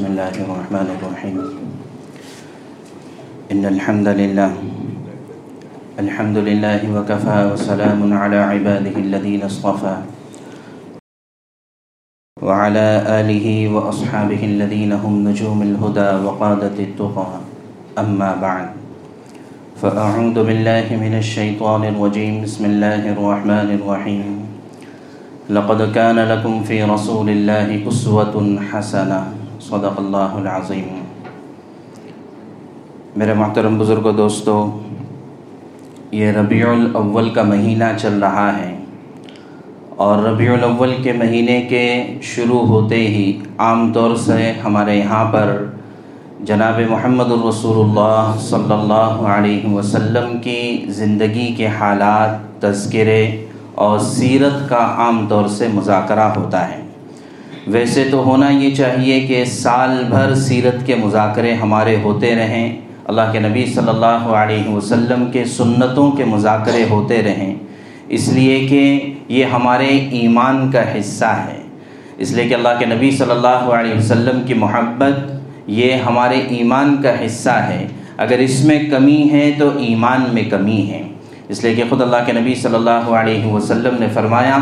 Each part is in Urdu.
بسم الله الرحمن الرحيم. إن الحمد لله الحمد لله وكفى وسلام على عباده الذين اصطفى وعلى آله وأصحابه الذين هم نجوم الهدى وقادة التقى. أما بعد، فأعوذ بالله من الشيطان الرجيم. بسم الله الرحمن الرحيم. لقد كان لكم في رسول الله أسوة حسنة. صدق اللہ العظیم. میرے محترم بزرگ و دوستو، یہ ربیع الاول کا مہینہ چل رہا ہے اور ربیع الاول کے مہینے کے شروع ہوتے ہی عام طور سے ہمارے یہاں پر جناب محمد الرسول اللہ صلی اللہ علیہ وسلم کی زندگی کے حالات، تذکرے اور سیرت کا عام طور سے مذاکرہ ہوتا ہے۔ ویسے تو ہونا یہ چاہیے کہ سال بھر سیرت کے مذاکرے ہمارے ہوتے رہیں، اللہ کے نبی صلی اللہ علیہ وسلم کے سنتوں کے مذاکرے ہوتے رہیں۔ اس لیے کہ یہ ہمارے ایمان کا حصہ ہے۔ اس لیے کہ اللہ کے نبی صلی اللہ علیہ وسلم کی محبت یہ ہمارے ایمان کا حصہ ہے۔ اگر اس میں کمی ہے تو ایمان میں کمی ہے۔ اس لیے کہ خود اللہ کے نبی صلی اللہ علیہ وسلم نے فرمایا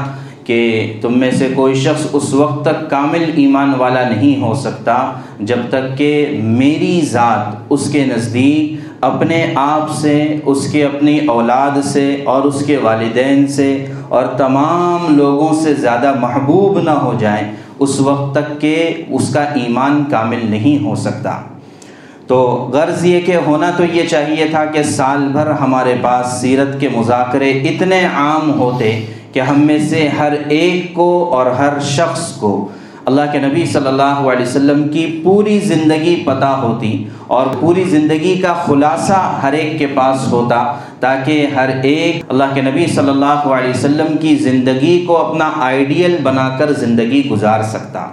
کہ تم میں سے کوئی شخص اس وقت تک کامل ایمان والا نہیں ہو سکتا جب تک کہ میری ذات اس کے نزدیک اپنے آپ سے، اس کے اپنی اولاد سے اور اس کے والدین سے اور تمام لوگوں سے زیادہ محبوب نہ ہو جائیں اس وقت تک کہ اس کا ایمان کامل نہیں ہو سکتا۔ تو غرض یہ کہ ہونا تو یہ چاہیے تھا کہ سال بھر ہمارے پاس سیرت کے مذاکرے اتنے عام ہوتے کہ ہم میں سے ہر ایک کو اور ہر شخص کو اللہ کے نبی صلی اللہ علیہ وسلم کی پوری زندگی پتہ ہوتی اور پوری زندگی کا خلاصہ ہر ایک کے پاس ہوتا تاکہ ہر ایک اللہ کے نبی صلی اللہ علیہ وسلم کی زندگی کو اپنا آئیڈیل بنا کر زندگی گزار سکتا۔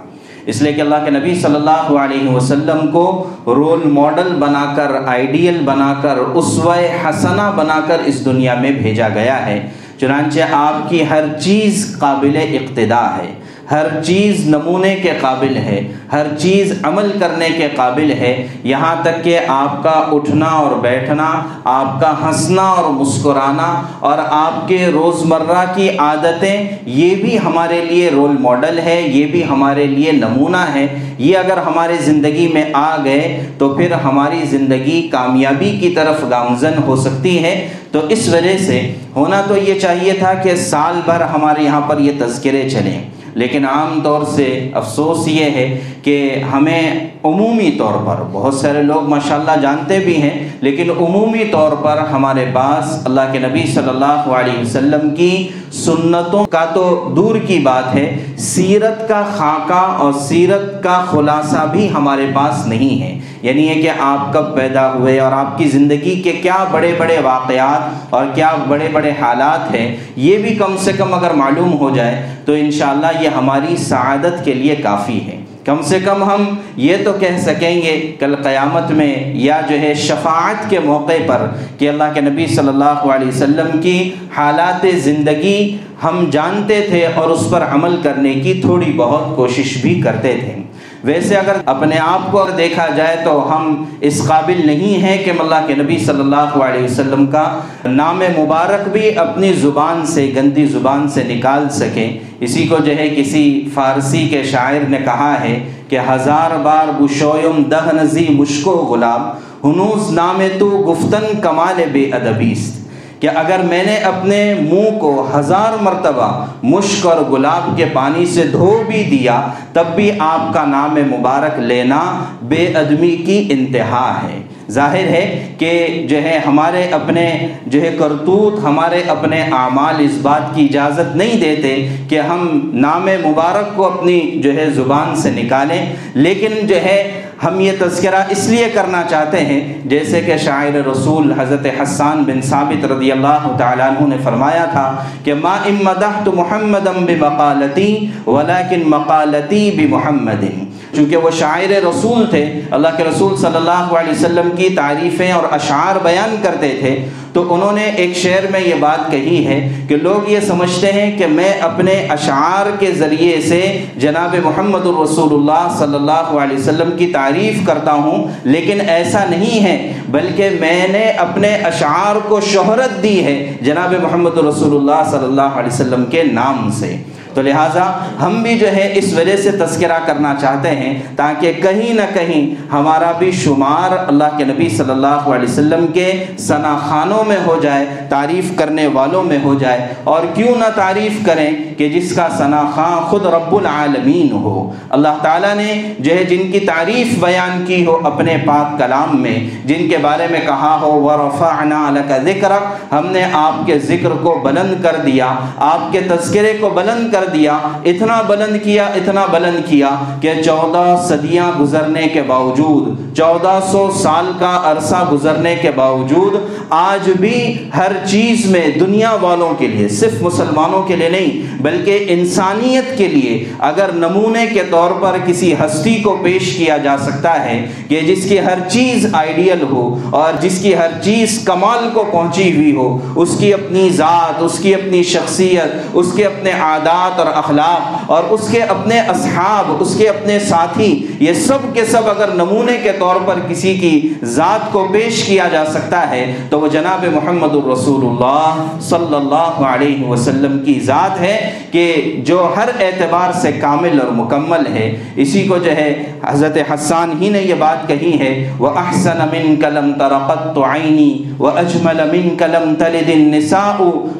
اس لیے کہ اللہ کے نبی صلی اللہ علیہ وسلم کو رول ماڈل بنا کر، آئیڈیل بنا کر، اسوہ حسنہ بنا کر اس دنیا میں بھیجا گیا ہے۔ چنانچہ آپ کی ہر چیز قابل اقتدا ہے۔ ہر چیز نمونے کے قابل ہے، ہر چیز عمل کرنے کے قابل ہے۔ یہاں تک کہ آپ کا اٹھنا اور بیٹھنا، آپ کا ہنسنا اور مسکرانا اور آپ کے روزمرہ کی عادتیں، یہ بھی ہمارے لیے رول ماڈل ہے، یہ بھی ہمارے لیے نمونہ ہے۔ یہ اگر ہمارے زندگی میں آ گئے تو پھر ہماری زندگی کامیابی کی طرف گامزن ہو سکتی ہے۔ تو اس وجہ سے ہونا تو یہ چاہیے تھا کہ سال بھر ہمارے یہاں پر یہ تذکرے چلیں۔ لیکن عام طور سے افسوس یہ ہے کہ ہمیں عمومی طور پر، بہت سارے لوگ ماشاءاللہ جانتے بھی ہیں، لیکن عمومی طور پر ہمارے پاس اللہ کے نبی صلی اللہ علیہ وسلم کی سنتوں کا تو دور کی بات ہے، سیرت کا خاکہ اور سیرت کا خلاصہ بھی ہمارے پاس نہیں ہے۔ یعنی یہ کہ آپ کب پیدا ہوئے اور آپ کی زندگی کے کیا بڑے بڑے واقعات اور کیا بڑے بڑے حالات ہیں، یہ بھی کم سے کم اگر معلوم ہو جائے تو انشاءاللہ یہ ہماری سعادت کے لیے کافی ہے۔ کم سے کم ہم یہ تو کہہ سکیں گے کل قیامت میں یا جو ہے شفاعت کے موقع پر کہ اللہ کے نبی صلی اللہ علیہ وسلم کی حالات زندگی ہم جانتے تھے اور اس پر عمل کرنے کی تھوڑی بہت کوشش بھی کرتے تھے۔ ویسے اگر اپنے آپ کو اگر دیکھا جائے تو ہم اس قابل نہیں ہیں کہ اللہ کے نبی صلی اللہ علیہ وسلم کا نام مبارک بھی اپنی زبان سے، گندی زبان سے نکال سکیں۔ اسی کو جو ہے کسی فارسی کے شاعر نے کہا ہے کہ ہزار بار بشویم دہنزی مشکو غلام، ہنوز نام تو گفتن کمال بے ادبیست۔ کہ اگر میں نے اپنے منہ کو ہزار مرتبہ مشک اور گلاب کے پانی سے دھو بھی دیا، تب بھی آپ کا نام مبارک لینا بے ادمی کی انتہا ہے۔ ظاہر ہے کہ جو ہے ہمارے اپنے جو ہے کرتوت ہمارے اپنے اعمال اس بات کی اجازت نہیں دیتے کہ ہم نام مبارک کو اپنی جو ہے زبان سے نکالیں، لیکن جو ہے ہم یہ تذکرہ اس لیے کرنا چاہتے ہیں، جیسے کہ شاعر رسول حضرت حسان بن ثابت رضی اللہ تعالیٰ عنہ نے فرمایا تھا کہ ما امدحت محمدم بمقالتی ولیکن مقالتی بمحمد چونکہ وہ شاعر رسول تھے، اللہ کے رسول صلی اللہ علیہ وسلم کی تعریفیں اور اشعار بیان کرتے تھے تو انہوں نے ایک شعر میں یہ بات کہی ہے کہ لوگ یہ سمجھتے ہیں کہ میں اپنے اشعار کے ذریعے سے جناب محمد الرسول اللہ صلی اللہ علیہ وسلم کی تعریف کرتا ہوں، لیکن ایسا نہیں ہے، بلکہ میں نے اپنے اشعار کو شہرت دی ہے جناب محمد الرسول اللہ صلی اللہ علیہ وسلم کے نام سے۔ تو لہٰذا ہم بھی جو ہے اس وجہ سے تذکرہ کرنا چاہتے ہیں تاکہ کہیں نہ کہیں ہمارا بھی شمار اللہ کے نبی صلی اللہ علیہ وسلم کے ثنا خانوں میں ہو جائے، تعریف کرنے والوں میں ہو جائے۔ اور کیوں نہ تعریف کریں کہ جس کا ثنا خان خود رب العالمین ہو۔ اللہ تعالیٰ نے جو ہے جن کی تعریف بیان کی ہو اپنے پاک کلام میں، جن کے بارے میں کہا ہو، ورفعنا لک ذکر ہم نے آپ کے ذکر کو بلند کر دیا۔ آپ کے تذکرے کو بلند کر دیا، اتنا بلند کیا، اتنا بلند کیا کہ چودہ صدیاں گزرنے کے باوجود، چودہ سو سال کا عرصہ گزرنے کے باوجود، آج بھی ہر چیز میں دنیا والوں کے لیے، صرف مسلمانوں کے لیے نہیں، بلکہ انسانیت کے لیے اگر نمونے کے طور پر کسی ہستی کو پیش کیا جا سکتا ہے کہ جس کی ہر چیز آئیڈیل ہو اور جس کی ہر چیز کمال کو پہنچی ہوئی ہو، اس کی اپنی ذات، اس کی اپنی شخصیت، اس کے اپنے عادات اور اخلاق اور اس کے اپنے اصحاب، اس کے اپنے ساتھی، یہ سب کے سب اگر نمونے کے طور پر کسی کی ذات کو پیش کیا جا سکتا ہے، تو وہ جناب محمد الرسول اللہ صلی اللہ علیہ وسلم کی ذات ہے کہ جو ہر اعتبار سے کامل اور مکمل ہے۔ اسی کو جو ہے، حضرت حسان ہی نے یہ بات کہی ہے، وہ احسن من کلم ترقت عینی و اجمل من کلم تلد النساء،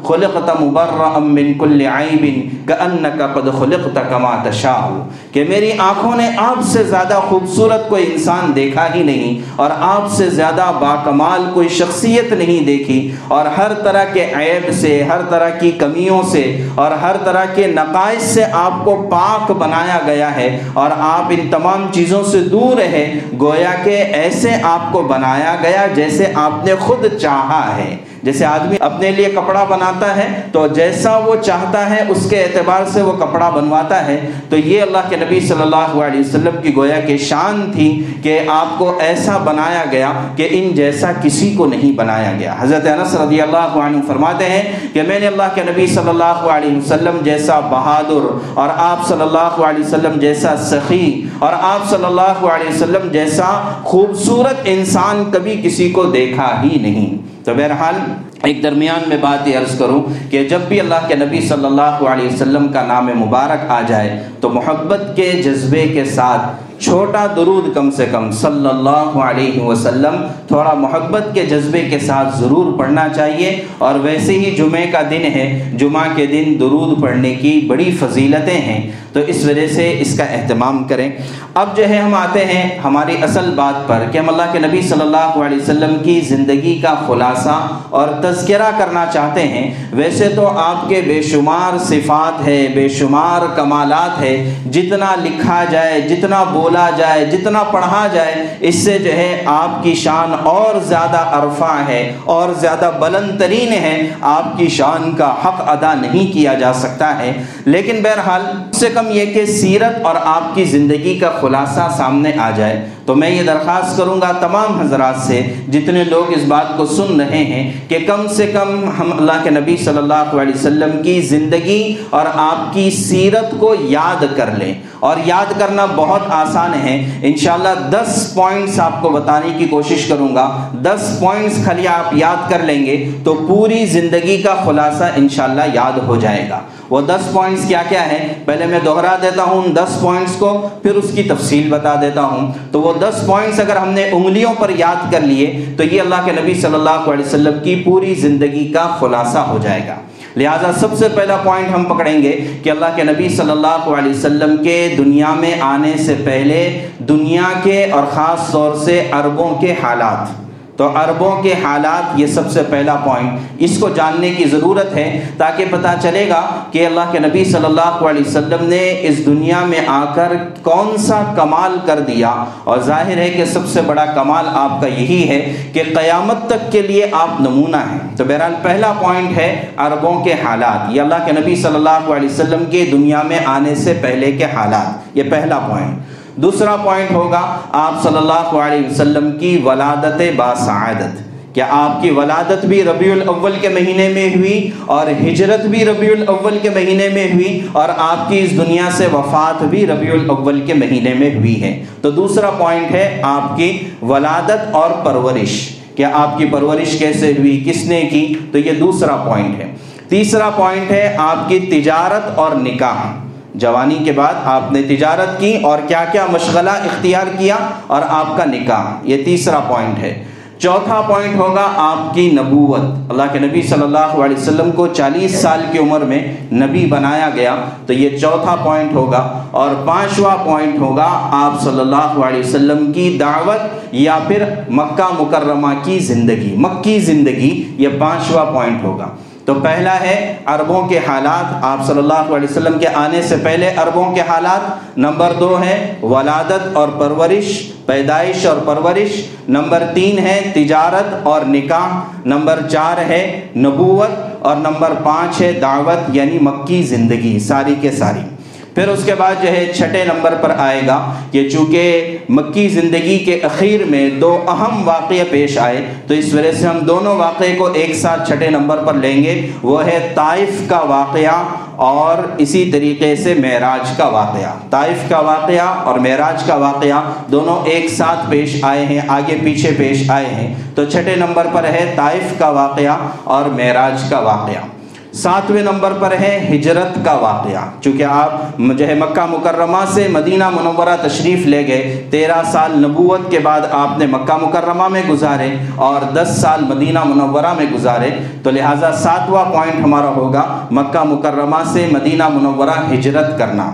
خلقت مبرأ من كل عیب انکا قد خلقت کما تشاء، کہ میری آنکھوں نے آپ سے زیادہ خوبصورت کوئی انسان دیکھا ہی نہیں، اور آپ سے زیادہ باکمال کوئی شخصیت نہیں دیکھی، اور ہر طرح کے عیب سے، ہر طرح کی کمیوں سے، اور ہر طرح کے نقائص سے آپ کو پاک بنایا گیا ہے، اور آپ ان تمام چیزوں سے دور ہے گویا کہ ایسے آپ کو بنایا گیا جیسے آپ نے خود چاہا ہے۔ جیسے آدمی اپنے لیے کپڑا بناتا ہے تو جیسا وہ چاہتا ہے اس کے اعتبار سے وہ کپڑا بنواتا ہے، تو یہ اللہ کے نبی صلی اللہ علیہ وسلم کی گویا کہ شان تھی کہ آپ کو ایسا بنایا گیا کہ ان جیسا کسی کو نہیں بنایا گیا۔ حضرت انس رضی اللہ عنہ فرماتے ہیں کہ میں نے اللہ کے نبی صلی اللہ علیہ وسلم جیسا بہادر اور آپ صلی اللہ علیہ وسلم جیسا سخی اور آپ صلی اللہ علیہ وسلم جیسا خوبصورت انسان کبھی کسی کو دیکھا ہی نہیں۔ تو بہرحال ایک درمیان میں بات یہ عرض کروں کہ جب بھی اللہ کے نبی صلی اللہ علیہ وسلم کا نام مبارک آ جائے تو محبت کے جذبے کے ساتھ چھوٹا درود کم سے کم صلی اللہ علیہ وسلم تھوڑا محبت کے جذبے کے ساتھ ضرور پڑھنا چاہیے اور ویسے ہی جمعہ کا دن ہے، جمعہ کے دن درود پڑھنے کی بڑی فضیلتیں ہیں۔ تو اس وجہ سے اس کا اہتمام کریں۔ اب جو ہے ہم آتے ہیں ہماری اصل بات پر کہ ہم اللہ کے نبی صلی اللہ علیہ وسلم کی زندگی کا خلاصہ اور تذکرہ کرنا چاہتے ہیں۔ ویسے تو آپ کے بے شمار صفات ہے بے شمار کمالات ہے جتنا لکھا جائے، جتنا بولا جائے، جتنا پڑھا جائے، اس سے جو ہے آپ کی شان اور زیادہ عرفہ ہے اور زیادہ بلند ترین ہے۔ آپ کی شان کا حق ادا نہیں کیا جا سکتا ہے۔ لیکن بہرحال سے کم کم یہ کہ سیرت اور آپ کی زندگی کا خلاصہ سامنے آ جائے، تو میں یہ درخواست کروں گا تمام حضرات سے، جتنے لوگ اس بات کو سن رہے ہیں کہ کم سے کم ہم اللہ کے نبی صلی اللہ علیہ وسلم کی زندگی اور آپ کی سیرت کو یاد کر لیں۔ اور یاد کرنا بہت آسان ہے۔ انشاءاللہ دس پوائنٹس آپ کو بتانے کی کوشش کروں گا۔ دس پوائنٹس خالی آپ یاد کر لیں گے تو پوری زندگی کا خلاصہ انشاءاللہ یاد ہو جائے گا۔ وہ دس پوائنٹس کیا کیا ہے؟ پہلے میں دو دوہرا دیتا ہوں دس پوائنٹس کو، پھر اس کی تفصیل بتا دیتا ہوں۔ تو وہ دس پوائنٹس اگر ہم نے انگلیوں پر یاد کر لیے، تو یہ اللہ کے نبی صلی اللہ علیہ وسلم کی پوری زندگی کا خلاصہ ہو جائے گا۔ لہٰذا سب سے پہلا پوائنٹ ہم پکڑیں گے کہ اللہ کے نبی صلی اللہ علیہ وسلم کے دنیا میں آنے سے پہلے دنیا کے اور خاص طور سے عربوں کے حالات۔ تو عربوں کے حالات یہ سب سے پہلا پوائنٹ اس کو جاننے کی ضرورت ہے تاکہ پتہ چلے گا کہ اللہ کے نبی صلی اللہ علیہ وسلم نے اس دنیا میں آ کر کون سا کمال کر دیا. اور ظاہر ہے کہ سب سے بڑا کمال آپ کا یہی ہے کہ قیامت تک کے لیے آپ نمونہ ہیں. تو بہرحال پہلا پوائنٹ ہے عربوں کے حالات. یہ اللہ کے نبی صلی اللہ علیہ وسلم کے دنیا میں آنے سے پہلے کے حالات. یہ پہلا پوائنٹ دوسرا پوائنٹ ہوگا آپ صلی اللہ علیہ وسلم کی ولادت باسعادت۔ کہ آپ کی ولادت بھی ربیع الاول کے مہینے میں ہوئی اور ہجرت بھی ربیع الاول کے مہینے میں ہوئی اور آپ کی اس دنیا سے وفات بھی ربیع الاول کے مہینے میں ہوئی ہے؟ تو دوسرا پوائنٹ ہے آپ کی ولادت اور پرورش۔ کہ آپ کی پرورش کیسے ہوئی؟ کس نے کی؟ تو یہ دوسرا پوائنٹ ہے۔ تیسرا پوائنٹ ہے آپ کی تجارت اور نکاح۔ جوانی کے بعد آپ نے تجارت کی اور کیا کیا مشغلہ اختیار کیا اور آپ کا نکاح، یہ تیسرا پوائنٹ ہے۔ چوتھا پوائنٹ ہوگا آپ کی نبوت۔ اللہ کے نبی صلی اللہ علیہ وسلم کو چالیس سال کی عمر میں نبی بنایا گیا، تو یہ چوتھا پوائنٹ ہوگا۔ اور پانچواں پوائنٹ ہوگا آپ صلی اللہ علیہ وسلم کی دعوت یا پھر مکہ مکرمہ کی زندگی۔ مکی زندگی، یہ پانچواں پوائنٹ ہوگا۔ تو پہلا ہے عربوں کے حالات، آپ صلی اللہ علیہ وسلم کے آنے سے پہلے عربوں کے حالات۔ نمبر دو ہے ولادت اور پرورش، پیدائش اور پرورش۔ نمبر تین ہے تجارت اور نکاح۔ نمبر چار ہے نبوت۔ اور نمبر پانچ ہے دعوت یعنی مکی زندگی، ساری کے ساری۔ پھر اس کے بعد جو ہے چھٹے نمبر پر آئے گا کہ چونکہ مکی زندگی کے اخیر میں دو اہم واقعے پیش آئے، تو اس وجہ سے ہم دونوں واقعے کو ایک ساتھ چھٹے نمبر پر لیں گے۔ وہ ہے طائف کا واقعہ اور اسی طریقے سے معراج کا واقعہ۔ طائف کا واقعہ اور معراج کا واقعہ دونوں ایک ساتھ پیش آئے ہیں، آگے پیچھے پیش آئے ہیں۔ تو چھٹے نمبر پر ہے طائف کا واقعہ اور معراج کا واقعہ۔ ساتویں نمبر پر ہے ہجرت کا واقعہ۔ چونکہ آپ جو ہے مکہ مکرمہ سے مدینہ منورہ تشریف لے گئے، تیرہ سال نبوت کے بعد آپ نے مکہ مکرمہ میں گزارے اور دس سال مدینہ منورہ میں گزارے، تو لہٰذا ساتواں پوائنٹ ہمارا ہوگا مکہ مکرمہ سے مدینہ منورہ ہجرت کرنا۔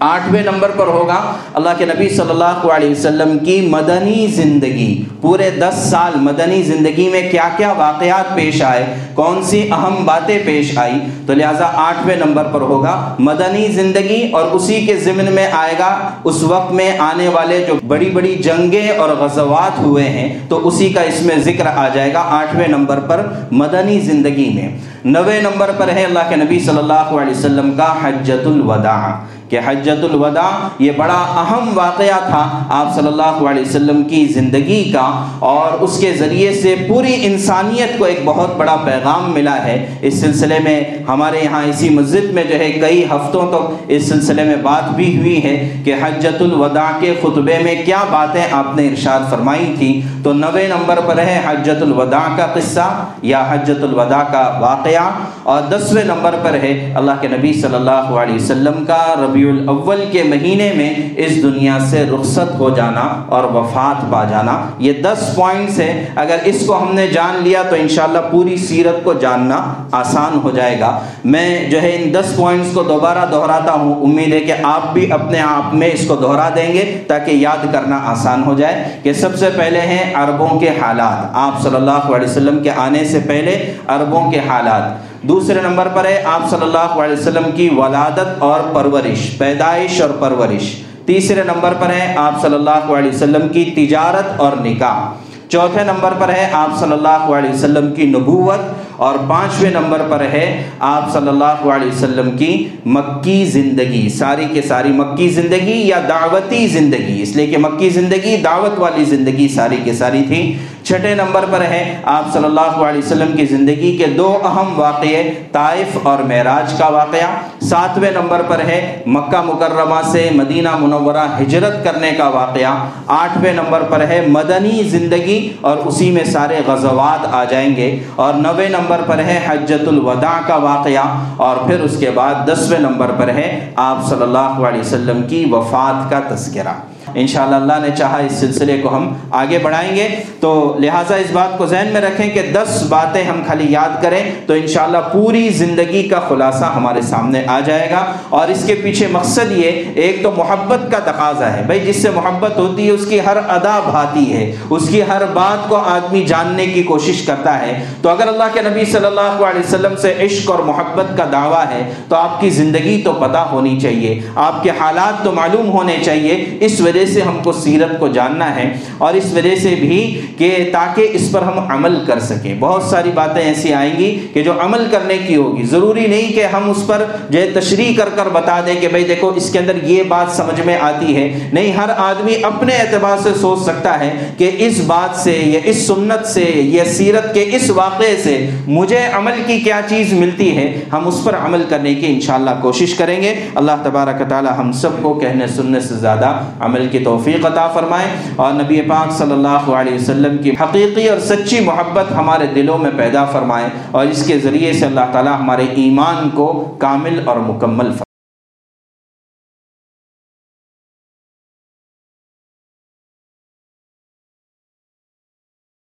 آٹھویں نمبر پر ہوگا اللہ کے نبی صلی اللہ علیہ وسلم کی مدنی زندگی۔ پورے دس سال مدنی زندگی میں کیا کیا واقعات پیش آئے، کون سی اہم باتیں پیش آئی؟ تو لہٰذا آٹھویں نمبر پر ہوگا مدنی زندگی اور اسی کے ضمن میں آئے گا اس وقت میں آنے والے جو بڑی بڑی جنگیں اور غزوات ہوئے ہیں، تو اسی کا اس میں ذکر آ جائے گا آٹھویں نمبر پر مدنی زندگی میں۔ نوے نمبر پر ہے اللہ کے نبی صلی اللہ علیہ وسلم کا حجت الوداع۔ کہ حجت الوداع یہ بڑا اہم واقعہ تھا آپ صلی اللہ علیہ وسلم کی زندگی کا اور اس کے ذریعے سے پوری انسانیت کو ایک بہت بڑا پیغام ملا ہے اس سلسلے میں ہمارے یہاں اسی مسجد میں جو ہے کئی ہفتوں تک اس سلسلے میں بات بھی ہوئی ہے کہ حجت الوداع کے خطبے میں کیا باتیں آپ نے ارشاد فرمائی تھی تو نوے نمبر پر ہے حجت الوداع کا قصہ یا حجت الوداع کا واقعہ اور دسویں نمبر پر ہے اللہ کے نبی صلی اللہ علیہ وسلم کا ربیع الاول کے مہینے میں اس دنیا سے رخصت ہو جانا اور وفات پا جانا۔ یہ دس پوائنٹس ہیں۔ اگر اس کو ہم نے جان لیا تو انشاءاللہ پوری سیرت کو جاننا آسان ہو جائے گا۔ میں جو ہے ان دس پوائنٹس کو دوبارہ دہراتا ہوں۔ امید ہے کہ آپ بھی اپنے آپ میں اس کو دہرا دیں گے تاکہ یاد کرنا آسان ہو جائے۔ کہ سب سے پہلے ہیں عربوں کے حالات۔ آپ صلی اللہ علیہ وسلم کے آنے سے پہلے عربوں کے حالات۔ دوسرے نمبر پر ہے، آپ صلی اللہ علیہ وسلم کی ولادت اور پرورش، پیدائش اور پرورش۔ تیسرے نمبر پر ہے، آپ صلی اللہ علیہ وسلم کی تجارت اور نکاح۔ چوتھے نمبر پر ہے، آپ صلی اللہ علیہ وسلم کی نبوت۔ اور پانچویں نمبر پر ہے، آپ صلی اللہ علیہ وسلم کی مکی زندگی۔ ساری کے ساری مکی زندگی یا دعوتی زندگی؟ اس لیے کہ مکی زندگی دعوت والی زندگی ساری کے ساری تھی۔ چھٹے نمبر پر ہے آپ صلی اللہ علیہ وسلم کی زندگی کے دو اہم واقعے، طائف اور معراج کا واقعہ۔ ساتویں نمبر پر ہے مکہ مکرمہ سے مدینہ منورہ ہجرت کرنے کا واقعہ۔ آٹھویں نمبر پر ہے مدنی زندگی اور اسی میں سارے غزوات آ جائیں گے۔ اور نوے نمبر نمبر پر ہے حجت الوداع کا واقعہ۔ اور پھر اس کے بعد دسویں نمبر پر ہے آپ صلی اللہ علیہ وسلم کی وفات کا تذکرہ۔ انشاءاللہ اللہ نے چاہا اس سلسلے کو ہم آگے بڑھائیں گے۔ تو لہٰذا اس بات کو ذہن میں رکھیں کہ دس باتیں ہم خالی یاد کریں تو انشاءاللہ پوری زندگی کا خلاصہ ہمارے سامنے آ جائے گا۔ اور اس کے پیچھے مقصد یہ، ایک تو محبت کا تقاضا ہے۔ بھائی، جس سے محبت ہوتی ہے، اس کی ہر ادا بھاتی ہے۔ اس کی ہر بات کو آدمی جاننے کی کوشش کرتا ہے۔ تو اگر اللہ کے نبی صلی اللہ علیہ وسلم سے عشق اور محبت کا دعویٰ ہے، تو آپ کی زندگی تو پتہ ہونی چاہیے۔ آپ کے حالات تو معلوم ہونے چاہیے۔ اس وجہ سے ہم کو سیرت کو جاننا ہے اور اس وجہ سے بھی کہ تاکہ اس پر ہم عمل کر سکیں۔ بہت ساری باتیں ایسی آئیں گی کہ جو عمل کرنے کی ہوگی۔ ضروری نہیں کہ ہم اس پر جو ہے تشریح کر کر بتا دیں کہ بھائی دیکھو، اس کے اندر یہ بات سمجھ میں آتی ہے۔ نہیں، ہر آدمی اپنے اعتبار سے سوچ سکتا ہے کہ اس بات سے یا اس سنت سے یا سیرت کے اس واقعے سے مجھے عمل کی کیا چیز ملتی ہے، ہم اس پر عمل کرنے کی انشاءاللہ کوشش کریں گے۔ اللہ تبارک تعالی ہم سب کو کہنے سننے سے زیادہ عمل عمل کی توفیق عطا فرمائے اور نبی پاک صلی اللہ علیہ وسلم کی حقیقی اور سچی محبت ہمارے دلوں میں پیدا فرمائے اور اس کے ذریعے سے اللہ تعالی ہمارے ایمان کو کامل اور مکمل فرمائے۔